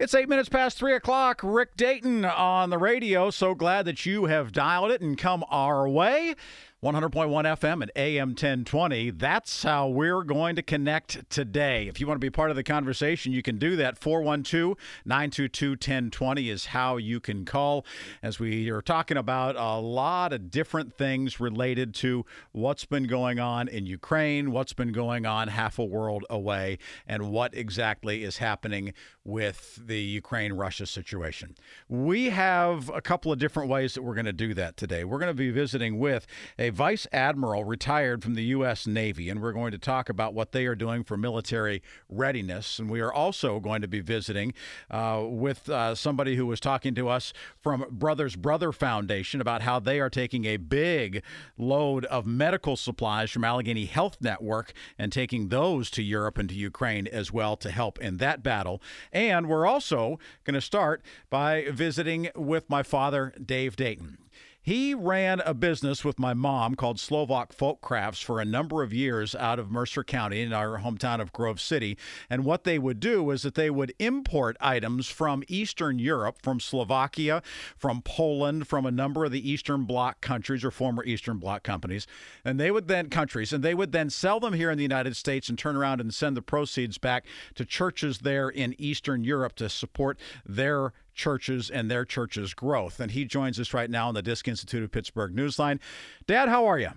It's eight minutes past three o'clock. Rick Dayton on the radio. So glad that you have dialed it and come our way. 100.1 FM and AM 1020. That's how we're going to connect today. If you want to be part of the conversation, you can do that. 412 922 1020 is how you can call as we are talking about a lot of different things related to what's been going on in Ukraine, what's been going on half a world away, and what exactly is happening with the Ukraine Russia situation. We have a couple of different ways that we're going to do that today. We're going to be visiting with a vice admiral retired from the U.S. Navy, and we're going to talk about what they are doing for military readiness. And we are also going to be visiting uh, with uh, somebody who was talking to us from Brother's Brother Foundation about how they are taking a big load of medical supplies from Allegheny Health Network and taking those to Europe and to Ukraine as well to help in that battle. And we're also going to start by visiting with my father, Dave Dayton. He ran a business with my mom called Slovak Folk Crafts for a number of years out of Mercer County in our hometown of Grove City. And what they would do is that they would import items from Eastern Europe, from Slovakia, from Poland, from a number of the Eastern Bloc countries or former Eastern Bloc companies. And they would then, countries, and they would then sell them here in the United States and turn around and send the proceeds back to churches there in Eastern Europe to support their churches and their churches' growth. And he joins us right now on the Disc Institute of Pittsburgh Newsline. Dad, how are you?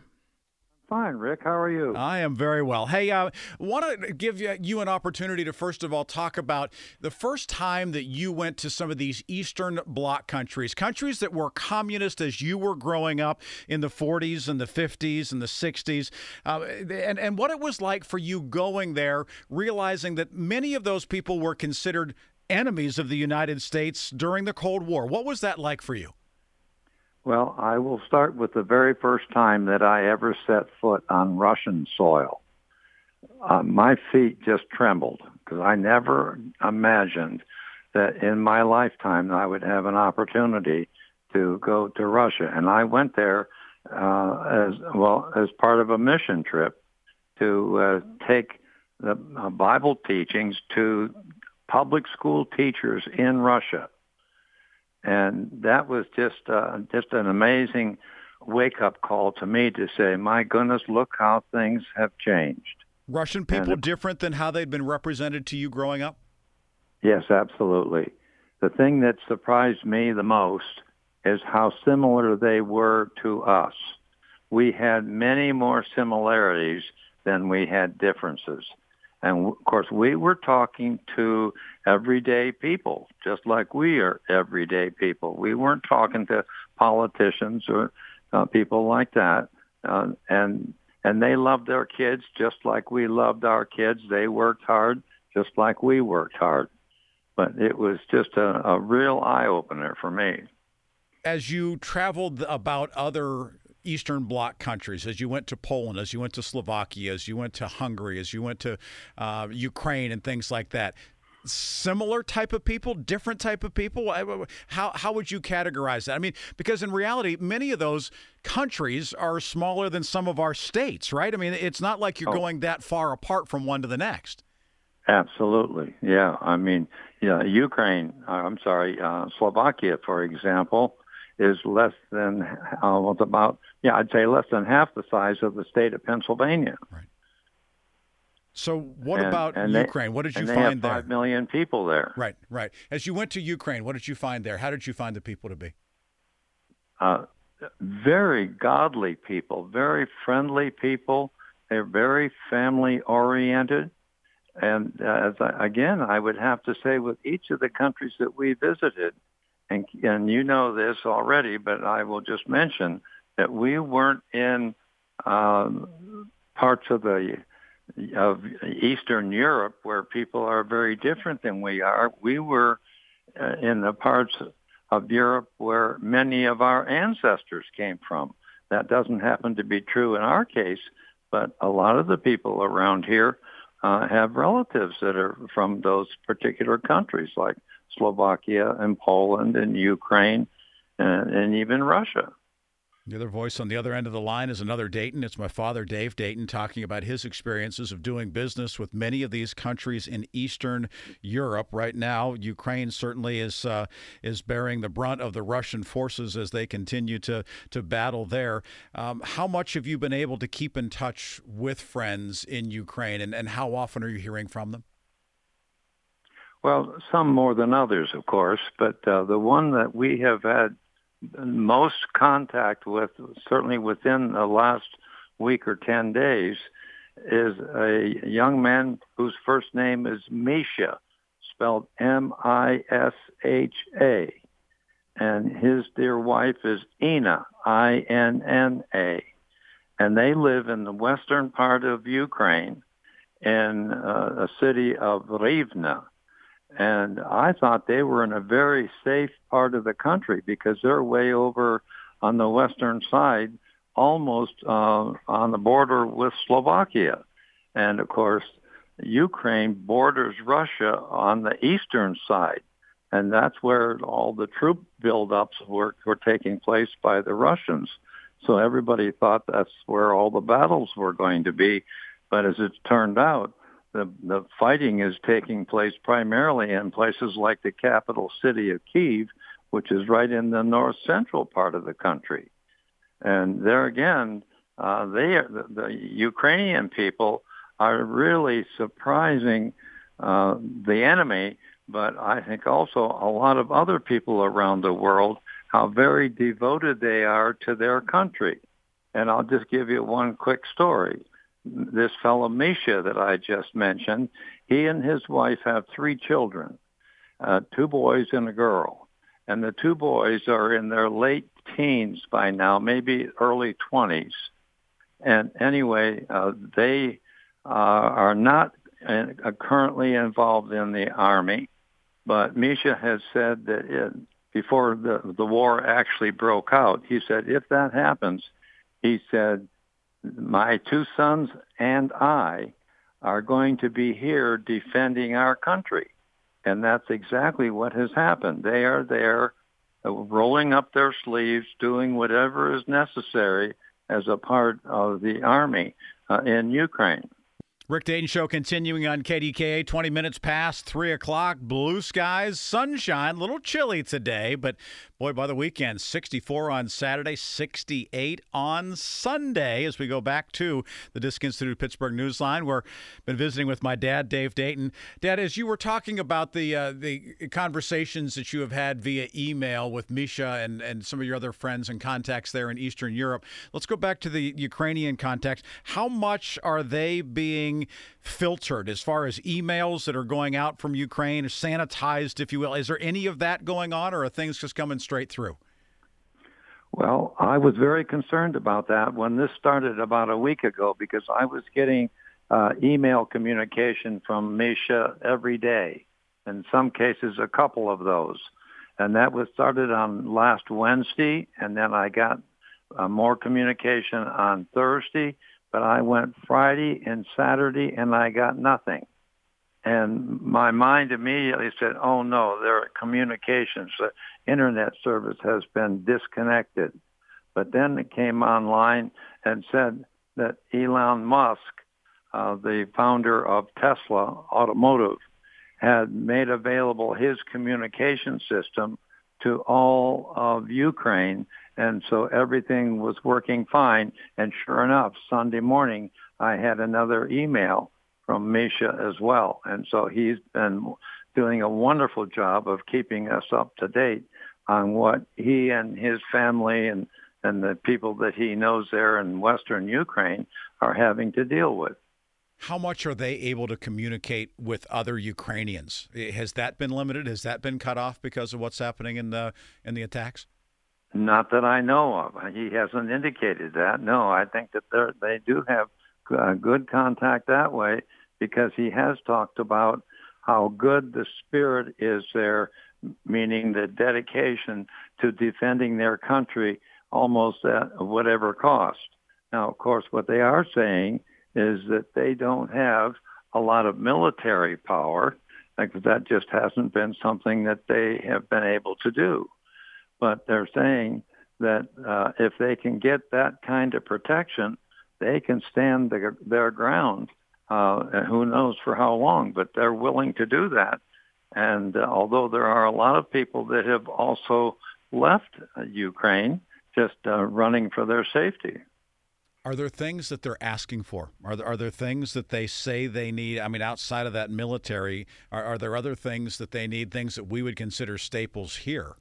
Fine, Rick. How are you? I am very well. Hey, I uh, want to give you, you an opportunity to first of all talk about the first time that you went to some of these Eastern Bloc countries, countries that were communist as you were growing up in the 40s and the 50s and the 60s, uh, and and what it was like for you going there, realizing that many of those people were considered enemies of the United States during the Cold War. What was that like for you? Well, I will start with the very first time that I ever set foot on Russian soil. Uh, my feet just trembled because I never imagined that in my lifetime I would have an opportunity to go to Russia. And I went there uh, as well as part of a mission trip to uh, take the uh, Bible teachings to public school teachers in Russia. And that was just uh, just an amazing wake up call to me to say, my goodness, look how things have changed. Russian people different than how they'd been represented to you growing up? Yes, absolutely. The thing that surprised me the most is how similar they were to us. We had many more similarities than we had differences. And of course, we were talking to everyday people, just like we are everyday people. We weren't talking to politicians or uh, people like that. Uh, and and they loved their kids just like we loved our kids. They worked hard just like we worked hard. But it was just a, a real eye opener for me. As you traveled about other Eastern Bloc countries, as you went to Poland, as you went to Slovakia, as you went to Hungary, as you went to uh, Ukraine, and things like that. Similar type of people, different type of people. How how would you categorize that? I mean, because in reality, many of those countries are smaller than some of our states, right? I mean, it's not like you're oh. going that far apart from one to the next. Absolutely, yeah. I mean, yeah, Ukraine. Uh, I'm sorry, uh, Slovakia, for example is less than uh, about yeah I'd say less than half the size of the state of Pennsylvania. Right. So what And- about and they- Ukraine? what did you and they find have there? five million people there. Right, right. As you went to Ukraine, what did you find there? How did you find the people to be? uh, very godly people, very friendly people. They're very family oriented. And uh, as I, again, I would have to say with each of the countries that we visited, and, and you know this already, but I will just mention that we weren't in um, parts of the of Eastern Europe where people are very different than we are. We were uh, in the parts of Europe where many of our ancestors came from. That doesn't happen to be true in our case, but a lot of the people around here uh, have relatives that are from those particular countries, like Slovakia and Poland and Ukraine and, and even Russia. The other voice on the other end of the line is another Dayton. It's my father, Dave Dayton, talking about his experiences of doing business with many of these countries in Eastern Europe. Right now, Ukraine certainly is uh, is bearing the brunt of the Russian forces as they continue to to battle there. Um, how much have you been able to keep in touch with friends in Ukraine, and, and how often are you hearing from them? Well, some more than others, of course, but uh, the one that we have had most contact with, certainly within the last week or 10 days, is a young man whose first name is Misha, spelled M-I-S-H-A. And his dear wife is Inna, I-N-N-A. And they live in the western part of Ukraine in uh, a city of Rivne. And I thought they were in a very safe part of the country because they're way over on the western side, almost uh, on the border with Slovakia. And of course, Ukraine borders Russia on the eastern side. And that's where all the troop buildups were, were taking place by the Russians. So everybody thought that's where all the battles were going to be. But as it turned out, the, the fighting is taking place primarily in places like the capital city of Kiev, which is right in the north central part of the country. And there again, uh, they are, the, the Ukrainian people are really surprising uh, the enemy, but I think also a lot of other people around the world how very devoted they are to their country. And I'll just give you one quick story this fellow Misha that I just mentioned, he and his wife have three children, uh, two boys and a girl. And the two boys are in their late teens by now, maybe early 20s. And anyway, uh, they uh, are not uh, currently involved in the army, but Misha has said that it, before the, the war actually broke out, he said, if that happens, he said, my two sons and I are going to be here defending our country. And that's exactly what has happened. They are there uh, rolling up their sleeves, doing whatever is necessary as a part of the army uh, in Ukraine. Rick Dayton Show continuing on KDKA, 20 minutes past 3 o'clock. Blue skies, sunshine, a little chilly today, but boy, by the weekend, 64 on Saturday, 68 on Sunday as we go back to the Disc Institute Pittsburgh Newsline. We're been visiting with my dad, Dave Dayton. Dad, as you were talking about the uh, the conversations that you have had via email with Misha and, and some of your other friends and contacts there in Eastern Europe, let's go back to the Ukrainian context. How much are they being filtered as far as emails that are going out from Ukraine, sanitized, if you will? Is there any of that going on, or are things just coming straight through? Well, I was very concerned about that when this started about a week ago because I was getting uh, email communication from Misha every day. In some cases, a couple of those. And that was started on last Wednesday, and then I got uh, more communication on Thursday, but I went Friday and Saturday and I got nothing. And my mind immediately said, oh no, their communications, the internet service has been disconnected. But then it came online and said that Elon Musk, uh, the founder of Tesla Automotive, had made available his communication system to all of Ukraine. And so everything was working fine. And sure enough, Sunday morning, I had another email from Misha as well. And so he's been doing a wonderful job of keeping us up to date on what he and his family and, and the people that he knows there in Western Ukraine are having to deal with. How much are they able to communicate with other Ukrainians? Has that been limited? Has that been cut off because of what's happening in the in the attacks? Not that I know of. He hasn't indicated that. No, I think that they do have uh, good contact that way because he has talked about how good the spirit is there, meaning the dedication to defending their country almost at whatever cost. Now, of course, what they are saying is that they don't have a lot of military power. Like that just hasn't been something that they have been able to do. But they're saying that uh, if they can get that kind of protection, they can stand the, their ground. Uh, who knows for how long? But they're willing to do that. And uh, although there are a lot of people that have also left uh, Ukraine, just uh, running for their safety. Are there things that they're asking for? Are there, are there things that they say they need? I mean, outside of that military, are, are there other things that they need, things that we would consider staples here?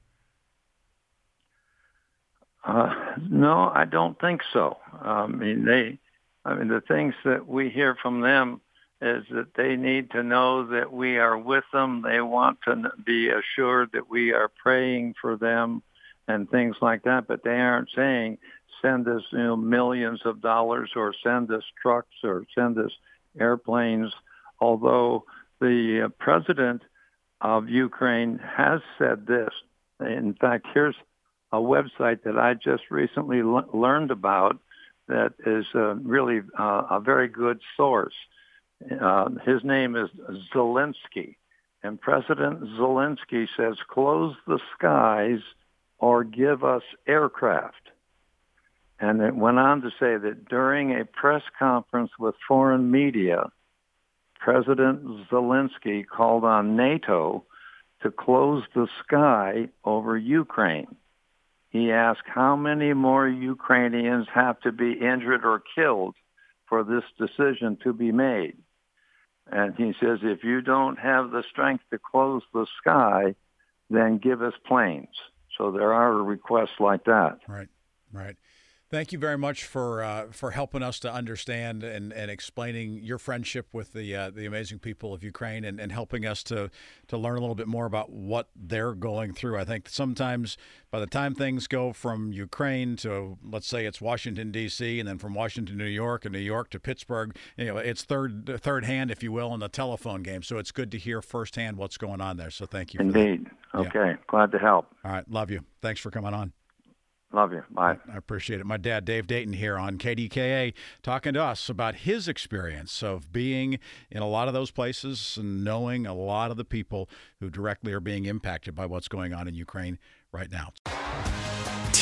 Uh, no, I don't think so. I mean, they, I mean, the things that we hear from them is that they need to know that we are with them. They want to be assured that we are praying for them and things like that, but they aren't saying send us you know, millions of dollars or send us trucks or send us airplanes, although the uh, president of Ukraine has said this. In fact, here's a website that I just recently l- learned about that is uh, really uh, a very good source. Uh, his name is Zelensky. And President Zelensky says, close the skies or give us aircraft. And it went on to say that during a press conference with foreign media, President Zelensky called on NATO to close the sky over Ukraine. He asked how many more Ukrainians have to be injured or killed for this decision to be made. And he says, if you don't have the strength to close the sky, then give us planes. So there are requests like that. Right, right. Thank you very much for uh, for helping us to understand and, and explaining your friendship with the uh, the amazing people of Ukraine and, and helping us to to learn a little bit more about what they're going through. I think sometimes by the time things go from Ukraine to let's say it's Washington D.C. and then from Washington to New York and New York to Pittsburgh, you know, it's third third hand, if you will, in the telephone game. So it's good to hear firsthand what's going on there. So thank you. Indeed. Okay. Yeah. Glad to help. All right. Love you. Thanks for coming on. Love you. Bye. I appreciate it. My dad, Dave Dayton, here on KDKA, talking to us about his experience of being in a lot of those places and knowing a lot of the people who directly are being impacted by what's going on in Ukraine right now.